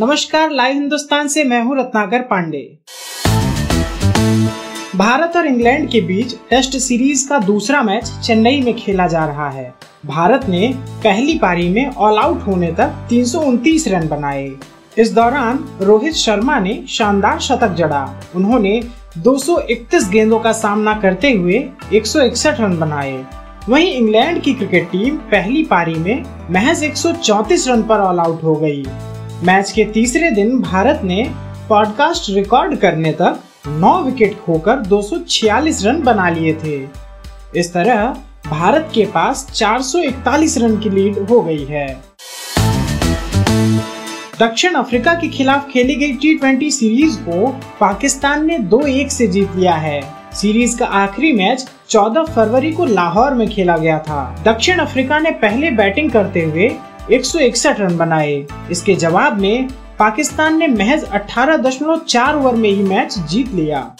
नमस्कार, लाइव हिंदुस्तान से मैं हूँ रत्नाकर पांडे। भारत और इंग्लैंड के बीच टेस्ट सीरीज़ का दूसरा मैच चेन्नई में खेला जा रहा है। भारत ने पहली पारी में ऑल आउट होने तक तीन सौ उनतीस रन बनाए। इस दौरान रोहित शर्मा ने शानदार शतक जड़ा। उन्होंने 231 गेंदों का सामना करते हुए 161 रन बनाए। वहीं इंग्लैंड की क्रिकेट टीम पहली पारी में महज 134 रन पर ऑल आउट हो गई। मैच के तीसरे दिन भारत ने पॉडकास्ट रिकॉर्ड करने तक 9 विकेट खोकर 246 रन बना लिए थे। इस तरह भारत के पास 441 रन की लीड हो गई है। दक्षिण अफ्रीका के खिलाफ खेली गई टी सीरीज़ को पाकिस्तान ने दो एक से जीत लिया है। सीरीज़ का आखिरी मैच 14 फरवरी को लाहौर में खेला गया था। दक्षिण अफ्रीका ने पहले बैटिंग करते हुए 161 रन बनाए। इसके जवाब में पाकिस्तान ने महज 18.4 ओवर में ही मैच जीत लिया।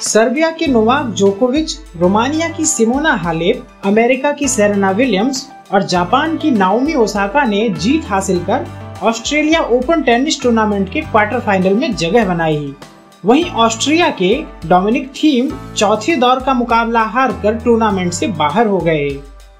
सर्बिया के नोवाक जोकोविच, रोमानिया की सिमोना हालेप, अमेरिका की सेरेना विलियम्स और जापान की नाओमी ओसाका ने जीत हासिल कर ऑस्ट्रेलिया ओपन टेनिस टूर्नामेंट के क्वार्टर फाइनल में जगह बनाई। वहीं ऑस्ट्रिया के डोमिनिक थीम चौथे दौर का मुकाबला हार कर टूर्नामेंट से बाहर हो गए।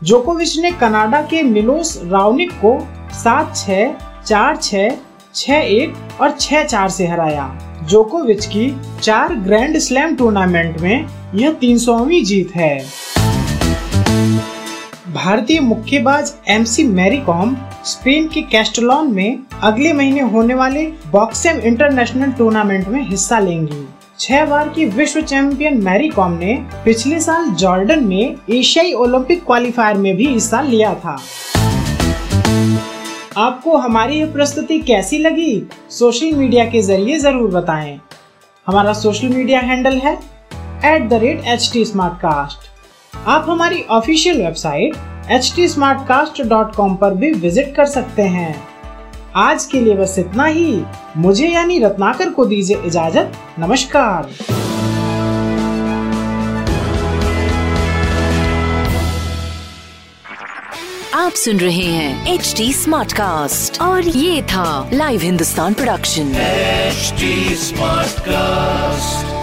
जोकोविच ने कनाडा के मिलोस राउनिक को सात छह, चार छह छह एक और छह चार से हराया। जोकोविच की चार ग्रैंड स्लैम टूर्नामेंट में यह तीन सौवीं जीत है। भारतीय मुक्केबाज एमसी मैरी कॉम स्पेन के कैस्टलॉन में अगले महीने होने वाले बॉक्सेम इंटरनेशनल टूर्नामेंट में हिस्सा लेंगी। छह बार की विश्व चैंपियन मैरी कॉम ने पिछले साल जॉर्डन में एशियाई ओलंपिक क्वालिफायर में भी हिस्सा लिया था। आपको हमारी यह प्रस्तुति कैसी लगी, सोशल मीडिया के ज़रिए ज़रूर बताएँ। हमारा सोशल मीडिया हैंडल है at the rate H T आप हमारी ऑफिशियल वेबसाइट एच टी पर भी विज़िट कर सकते हैं। आज के लिए बस इतना ही। मुझे यानी रत्नाकर को दीजिए इजाज़त। नमस्कार। आप सुन रहे हैं एच डी स्मार्ट कास्ट और ये था live Hindustan production smart Smartcast.